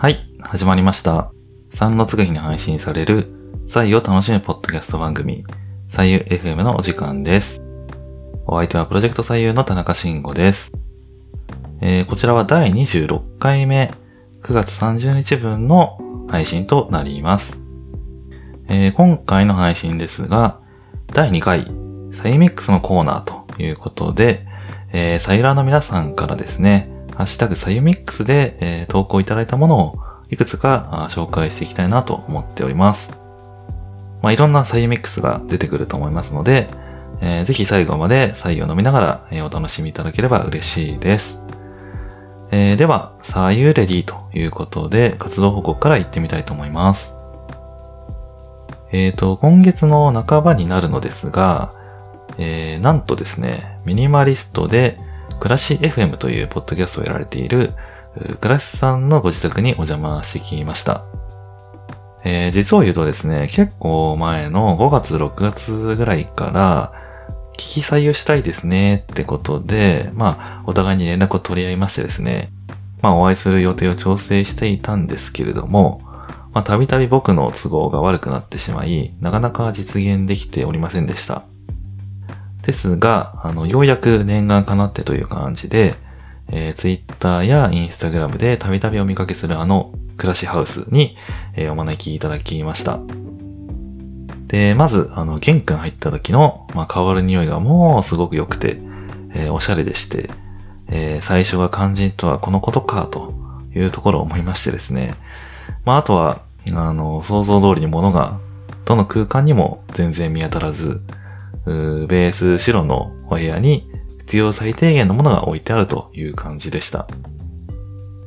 はい、始まりました。3の次に配信される、左右を楽しむポッドキャスト番組、左右 FM のお時間です。お相手はプロジェクト左右の田中慎吾です。えーこちらは第26回目、9月30日分の配信となります。えー今回の配信ですが、第2回、サイミックスのコーナーということで、えーサイラーの皆さんからですね、ハッシュタグサイミックスで、えー投稿いただいたものをいくつか紹介していきたいなと思っております。まあ、いろんなサイミックスが出てくると思いますので、えーぜひ最後まで採用を飲みながら、えーお楽しみいただければ嬉しいです。えーでは、さゆレディということで、活動報告から行ってみたいと思います。えっ、と、今月の半ばになるのですが、えーなんとですね、ミニマリストで、暮らし FM というポッドキャストをやられている、暮らしさんのご自宅にお邪魔してきました。えー実を言うとですね、結構前の5月、6月ぐらいから、聞き採用したいですねってことで、まあ、お互いに連絡を取り合いましてですね、まあ、お会いする予定を調整していたんですけれども、まあ、たびたび僕の都合が悪くなってしまい、なかなか実現できておりませんでした。ですが、あの、ようやく念願かなってという感じで、えー、Twitter や Instagram でたびたびお見かけするあの、暮らしハウスに、えーお招きいただきました。で、まず、あの、玄関入った時の、まあ、香る匂いがもうすごく良くて、えーおしゃれでして、えー最初が肝心とはこのことか、というところを思いましてですね。まあ、あとは、あの、想像通りに物が、どの空間にも全然見当たらず、ベース白のお部屋に必要最低限のものが置いてあるという感じでした。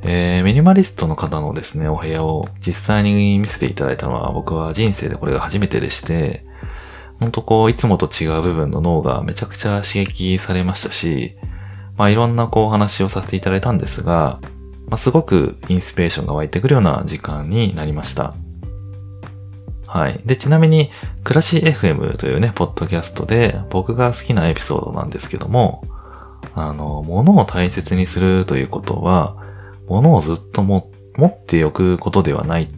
えーミニマリストの方のですね、お部屋を実際に見せていただいたのは僕は人生でこれが初めてでして、ほんとこう、いつもと違う部分の脳がめちゃくちゃ刺激されましたし、まあいろんなこうお話をさせていただいたんですが、まあすごくインスピレーションが湧いてくるような時間になりました。はい。で、ちなみに、暮らし FM というね、ポッドキャストで僕が好きなエピソードなんですけども、あの、物を大切にするということは、物をずっとも持っておくことではない。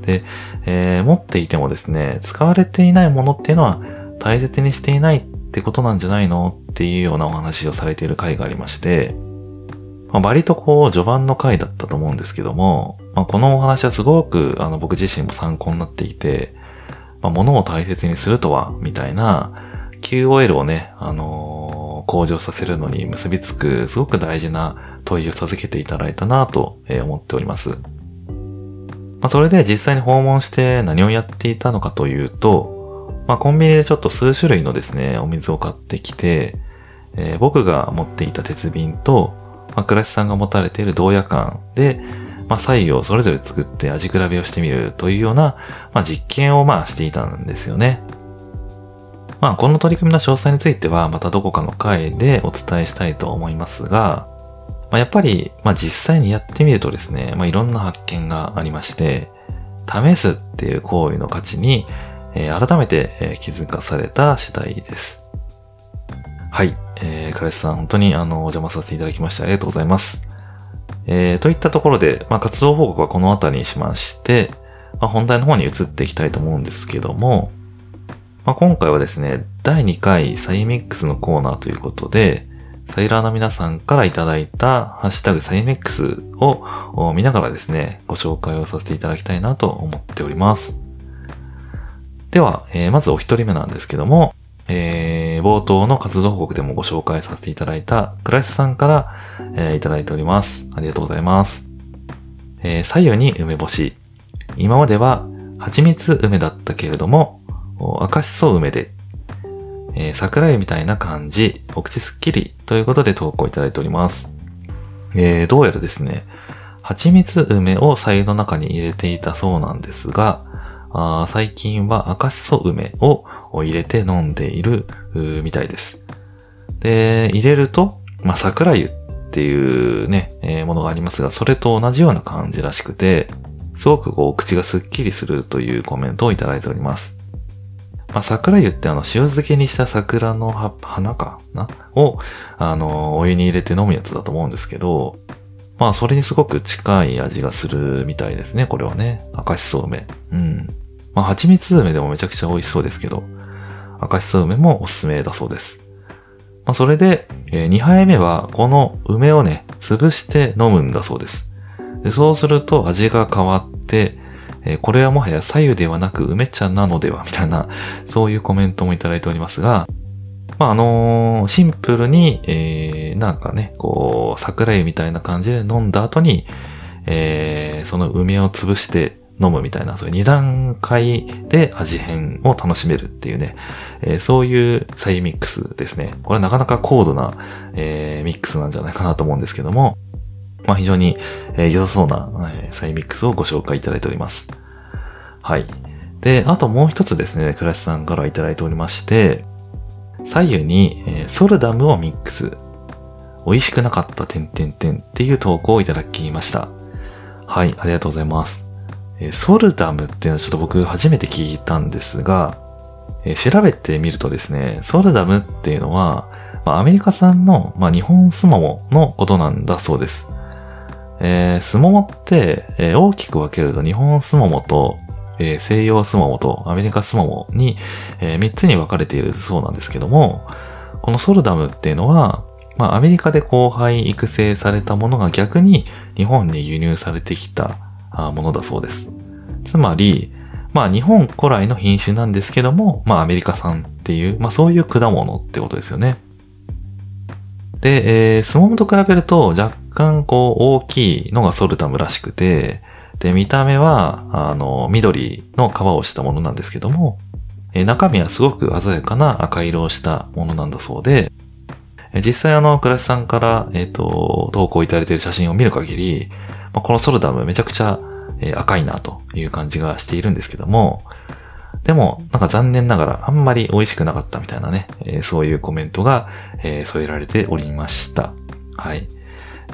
で、えー持っていてもですね、使われていないものっていうのは大切にしていないってことなんじゃないの？っていうようなお話をされている回がありまして、まあ、割とこう序盤の回だったと思うんですけども、まあ、このお話はすごくあの僕自身も参考になっていて、まあ、物を大切にするとは、みたいな QOL をね、あのー向上させるのに結びつく、すごく大事な問いを授けていただいたなと思っております。まあ、それで実際に訪問して何をやっていたのかというと、まあ、コンビニでちょっと数種類のですね、お水を買ってきて、えー僕が持っていた鉄瓶と、まあ、倉石さんが持たれている銅夜缶で、まあ、左右をそれぞれ作って味比べをしてみるというような、まあ、実験をまあしていたんですよね。まあ、この取り組みの詳細については、またどこかの回でお伝えしたいと思いますが、まあ、やっぱり、まあ、実際にやってみるとですね、まあ、いろんな発見がありまして、試すっていう行為の価値に、え改めて、え気づかされた次第です。はい。えー、彼氏さん、本当にあの、お邪魔させていただきましてありがとうございます。えー、といったところで、まあ、活動報告はこの辺りにしまして、まあ、本題の方に移っていきたいと思うんですけども、まあ、今回はですね、第2回サイミックスのコーナーということで、サイラーの皆さんからいただいたハッシュタグサイミックスを見ながらですね、ご紹介をさせていただきたいなと思っております。では、えーまずお一人目なんですけども、えー冒頭の活動報告でもご紹介させていただいた倉石さんから、えーいただいております。ありがとうございます。えー左右に梅干し。今までは蜂蜜梅だったけれども、赤しそ梅で、えー桜湯みたいな感じ、お口すっきりということで投稿いただいております。えーどうやらですね、蜂蜜梅を左右の中に入れていたそうなんですが、あ最近は赤しそ梅をを入れて飲んでいるみたいです。で、入れると、まあ、桜湯っていうね、えーものがありますが、それと同じような感じらしくて、すごくこう、口がスッキリするというコメントをいただいております。まあ、桜湯ってあの、塩漬けにした桜の葉花かな？を、あの、お湯に入れて飲むやつだと思うんですけど、まあそれにすごく近い味がするみたいですね、これはね。赤しそ梅。うん。まあ蜂蜜梅でもめちゃくちゃ美味しそうですけど、赤しそ梅もおすすめだそうです。まあそれで、え、2杯目はこの梅をね、潰して飲むんだそうです。でそうすると味が変わって、え、これはもはや左右ではなく梅茶なのではみたいな、そういうコメントもいただいておりますが、まあ、あのー、シンプルに、えー、なんかね、こう、桜湯みたいな感じで飲んだ後に、えー、その梅を潰して飲むみたいな、そういう二段階で味変を楽しめるっていうね、えー、そういうサイミックスですね。これなかなか高度な、えー、ミックスなんじゃないかなと思うんですけども、まあ非常に、えー、良さそうな、えー、サイミックスをご紹介いただいております。はい。で、あともう一つですね、倉石さんからいただいておりまして、左右に、えー、ソルダムをミックス。美味しくなかった点々点っていう投稿をいただきました。はい、ありがとうございます。ソルダムっていうのはちょっと僕初めて聞いたんですが、調べてみるとですね、ソルダムっていうのは、ま、アメリカ産の、まあ、日本スモモのことなんだそうです。えー、スモモって、えー、大きく分けると日本スモモとえー、西洋スモモとアメリカスモモに、え、3つに分かれているそうなんですけども、このソルダムっていうのは、まあ、アメリカで交配育成されたものが逆に日本に輸入されてきたものだそうです。つまり、まあ日本古来の品種なんですけども、まあアメリカ産っていう、まあそういう果物ってことですよね。で、えー、スモモと比べると若干こう大きいのがソルダムらしくて、で、見た目は、あの、緑の皮をしたものなんですけども、え中身はすごく鮮やかな赤色をしたものなんだそうで、実際あの、クラスさんから、えっ、ー、と、投稿いただいている写真を見る限り、まあ、このソルダムめちゃくちゃ、え赤いなという感じがしているんですけども、でも、なんか残念ながらあんまり美味しくなかったみたいなね、え、そういうコメントが、え、添えられておりました。はい。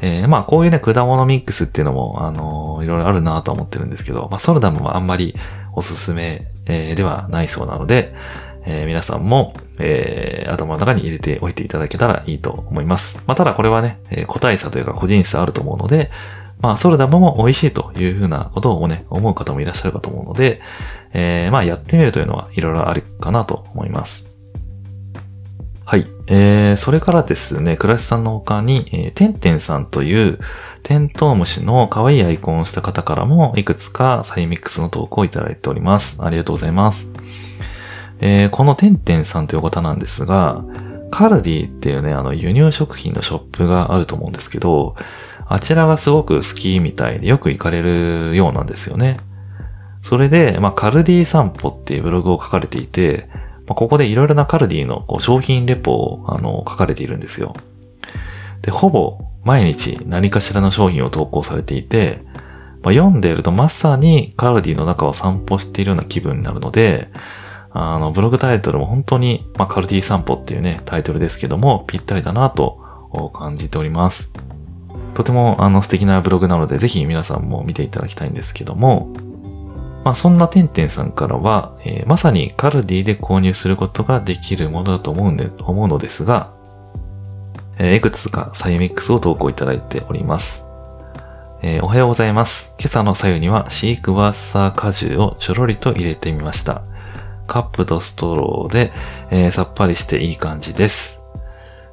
えー、まあこういうね、果物ミックスっていうのも、あのー、いろいろあるなと思ってるんですけど、まあソルダムはあんまりおすすめ、えー、ではないそうなので、え、皆さんも、え、頭の中に入れておいていただけたらいいと思います。まあただこれはね、え、個体差というか個人差あると思うので、まあソルダムも美味しいというふうなことをね、思う方もいらっしゃるかと思うので、えー、まあやってみるというのはいろいろあるかなと思います。はい。えー、それからですね、倉石さんの他に、えー、てんてんさんというテントウムシの可愛いアイコンをした方からもいくつかサイミックスの投稿をいただいております。ありがとうございます。えー、このてんてんさんという方なんですが、カルディっていうね、あの輸入食品のショップがあると思うんですけど、あちらがすごく好きみたいでよく行かれるようなんですよね。それで、まあ、カルディ散歩っていうブログを書かれていて、まあ、ここでいろいろなカルディのこう商品レポをあの書かれているんですよ。で、ほぼ毎日何かしらの商品を投稿されていて、まあ、読んでいるとまさにカルディの中を散歩しているような気分になるので、あの、ブログタイトルも本当に、まあ、カルディ散歩っていうね、タイトルですけども、ぴったりだなと感じております。とても、あの、素敵なブログなので、ぜひ皆さんも見ていただきたいんですけども、まあ、そんなてんてんさんからは、えー、まさにカルディで購入することができるものだと思うんで、思うのですが、えー、いくつかサイミックスを投稿いただいております。えー、おはようございます。今朝の左右にはシークワーサー果汁をちょろりと入れてみました。カップとストローで、えー、さっぱりしていい感じです。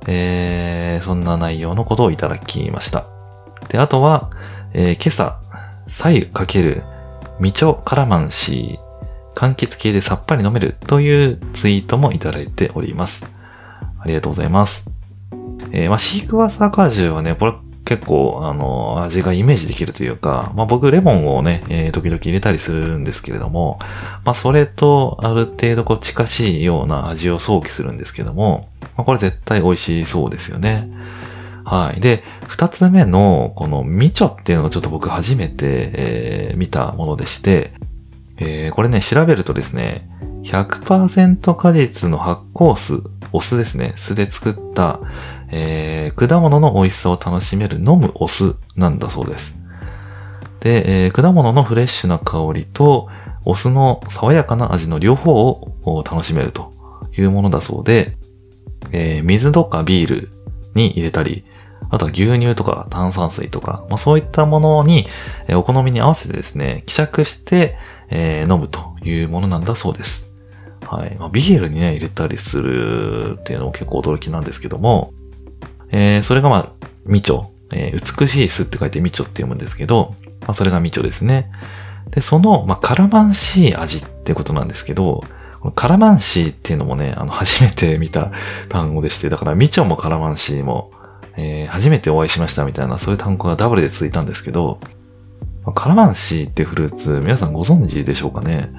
えー、そんな内容のことをいただきました。で、あとは、えー、今朝、左右かけるみちょカラマンシー、柑橘系でさっぱり飲めるというツイートもいただいております。ありがとうございます。えー、まあ、シークワーサー果汁はね、これ結構、あの、味がイメージできるというか、まあ、僕、レモンをね、えー、時々入れたりするんですけれども、まあ、それとある程度こう近しいような味を想起するんですけども、まあ、これ絶対美味しそうですよね。はい。で、二つ目の、このみちょっていうのがちょっと僕初めて、えー、見たものでして、えー、これね、調べるとですね、100%果実の発酵酢、お酢ですね、酢で作った、えー、果物の美味しさを楽しめる飲むお酢なんだそうです。で、えー、果物のフレッシュな香りと、お酢の爽やかな味の両方を楽しめるというものだそうで、えー、水とかビールに入れたり、あとは牛乳とか炭酸水とか、まあ、そういったものに、え、お好みに合わせてですね、希釈して、えー、飲むというものなんだそうです。はい。まあ、ビールにね、入れたりするっていうのも結構驚きなんですけども、えー、それがまあ、みちょ、えー、美しい酢って書いてみちょって読むんですけど、まあ、それがみちょですね。で、その、まあ、カラマンシー味ってことなんですけど、このカラマンシーっていうのもね、あの、初めて見た単語でして、だから、みちょもカラマンシーも、えー、初めてお会いしましたみたいな、そういう単語がダブルで続いたんですけど、カラマンシーってフルーツ、皆さんご存知でしょうかね？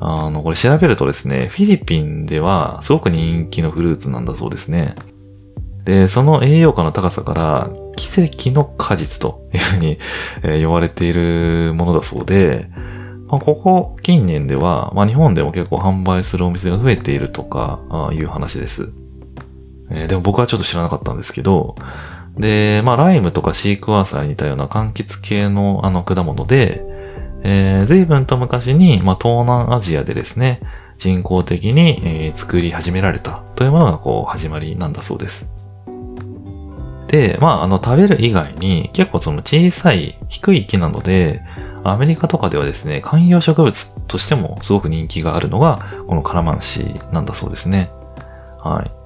あの、これ調べるとですね、フィリピンではすごく人気のフルーツなんだそうですね。で、その栄養価の高さから、奇跡の果実というふうに、え呼ばれているものだそうで、まあ、ここ近年では、まあ、日本でも結構販売するお店が増えているとかあいう話です。えー、でも僕はちょっと知らなかったんですけど、で、まあ、ライムとかシークワーサーに似たような柑橘系のあの果物で、えー、随分と昔に、まあ、東南アジアでですね、人工的に、えー、作り始められたというものがこう始まりなんだそうです。で、まあ、あの、食べる以外に結構その小さい低い木なので、アメリカとかではですね、観葉植物としてもすごく人気があるのが、このカラマンシーなんだそうですね。はい。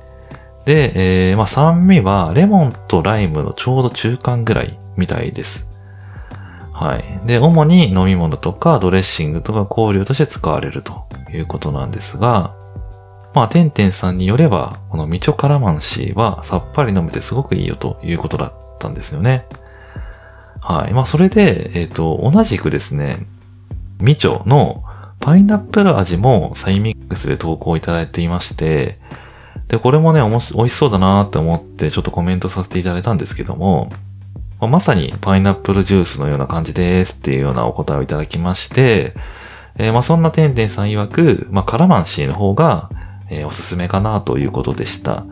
で、えー、まあ酸味はレモンとライムのちょうど中間ぐらいみたいです。はい。で、主に飲み物とかドレッシングとか香料として使われるということなんですが、まあ、てんてんさんによれば、このミチョカラマンシーはさっぱり飲めてすごくいいよということだったんですよね。はい。まあ、それで、えっ、ー、と、同じくですね、ミチョのパイナップル味もサイミックスで投稿いただいていまして、で、これもね、おもし、美味しそうだなって思ってちょっとコメントさせていただいたんですけども、まあ、まさにパイナップルジュースのような感じですっていうようなお答えをいただきまして、えー、まあそんなてんてんさん曰く、まあカラマンシーの方が、えー、おすすめかなということでした。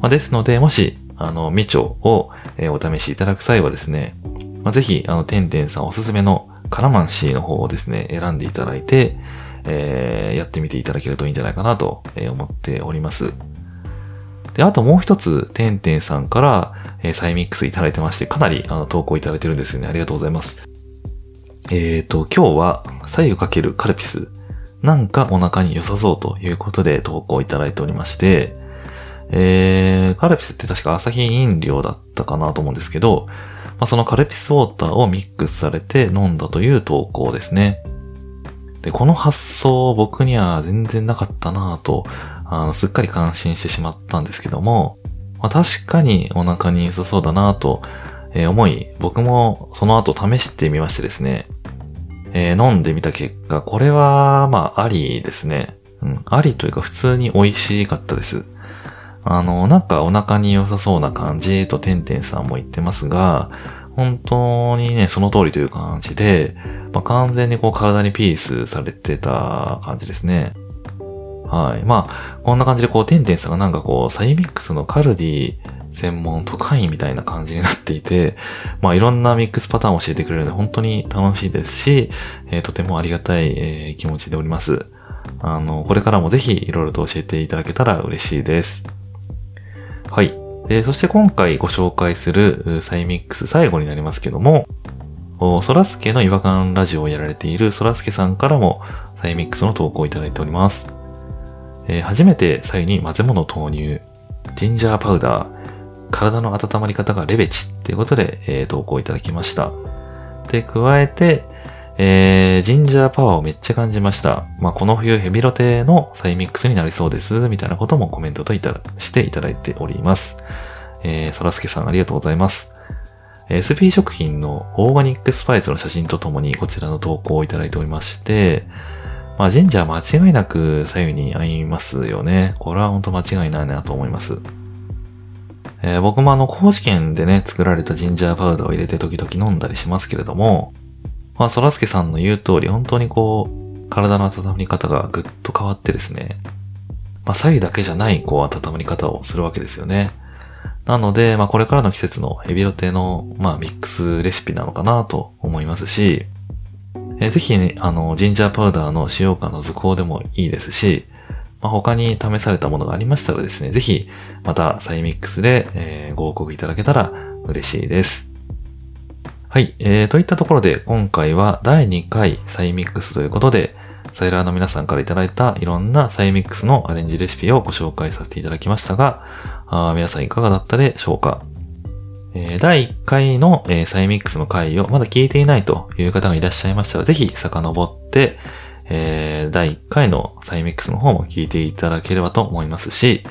まあ、ですので、もし、あの、みちょを、えー、お試しいただく際はですね、まあ、ぜひ、あの、てんてんさんおすすめのカラマンシーの方をですね、選んでいただいて、えー、やってみていただけるといいんじゃないかなと思っております。で、あともう一つ、てんてんさんから、えー、サイミックスいただいてまして、かなりあの投稿いただいてるんですよね。ありがとうございます。えっ、ー、と、今日は、左右かけるカルピス。なんかお腹に良さそうということで投稿いただいておりまして、えー、カルピスって確か朝日飲料だったかなと思うんですけど、まあ、そのカルピスウォーターをミックスされて飲んだという投稿ですね。で、この発想僕には全然なかったなぁと、あの、すっかり感心してしまったんですけども、まあ、確かにお腹に良さそうだなと、えー、思い、僕もその後試してみましてですね、えー、飲んでみた結果、これは、まあ、ありですね。うん、ありというか普通に美味しかったです。あの、なんかお腹に良さそうな感じとてんてんさんも言ってますが、本当にね、その通りという感じで、まあ、完全にこう体にピースされてた感じですね。はい。まあ、こんな感じでこう、てんてんさんがなんかこう、サイミックスのカルディ専門特派員みたいな感じになっていて、まあいろんなミックスパターンを教えてくれるので本当に楽しいですし、えー、とてもありがたい、えー、気持ちでおります。あの、これからもぜひいろいろと教えていただけたら嬉しいです。はい。えー、そして今回ご紹介するサイミックス最後になりますけども、ソラスケの違和感ラジオをやられているソラスケさんからもサイミックスの投稿をいただいております。えー、初めて左右に混ぜ物投入、ジンジャーパウダー、体の温まり方がレベチっていうことで、えー、投稿いただきました。で、加えて、えー、ジンジャーパワーをめっちゃ感じました。まあ、この冬ヘビロテのサイミックスになりそうです。みたいなこともコメントといたしていただいております。えー、そらすけさんありがとうございます。SP 食品のオーガニックスパイスの写真とともにこちらの投稿をいただいておりまして、まあ、ジンジャー間違いなく左右に合いますよね。これは本当間違いないなと思います。えー、僕もあの、高知県でね、作られたジンジャーパウダーを入れて時々飲んだりしますけれども、まあ、そらすけさんの言う通り、本当にこう、体の温まり方がぐっと変わってですね、まあ、左右だけじゃない、こう、温まり方をするわけですよね。なので、まあ、これからの季節のヘビロテの、まあ、ミックスレシピなのかなと思いますし、えー、ぜひ、ね、あの、ジンジャーパウダーの使用感の図工でもいいですし、まあ、他に試されたものがありましたらですね、ぜひ、またサイミックスで、えー、ご報告いただけたら嬉しいです。はい、えー、といったところで今回は第2回サイミックスということで、サイラーの皆さんからいただいたいろんなサイミックスのアレンジレシピをご紹介させていただきましたが、あ皆さんいかがだったでしょうか？え、第1回の、え、サイミックスの回をまだ聞いていないという方がいらっしゃいましたら、ぜひ遡って、えー、第1回のサイミックスの方も聞いていただければと思いますし、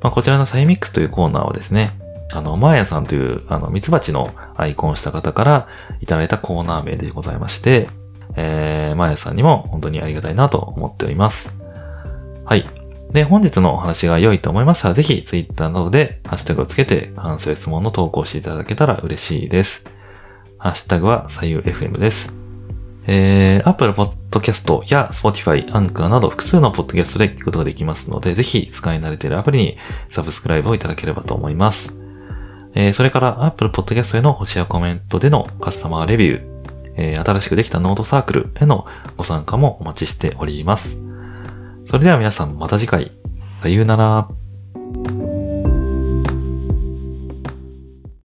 まあ、こちらのサイミックスというコーナーはですね、あの、マーヤさんという、あの、ミツバチのアイコンをした方からいただいたコーナー名でございまして、えー、マーヤさんにも本当にありがたいなと思っております。はい。で、本日のお話が良いと思いましたら、ぜひ Twitter などでハッシュタグをつけて感想や質問の投稿していただけたら嬉しいです。ハッシュタグは左右 FM です。えー、Apple Podcast や Spotify、Anchor など複数のポッドキャストで聞くことができますので、ぜひ使い慣れているアプリにサブスクライブをいただければと思います。えー、それから Apple Podcast への星やコメントでのカスタマーレビュー、えー、新しくできたノードサークルへのご参加もお待ちしております。それでは皆さんまた次回。さようなら。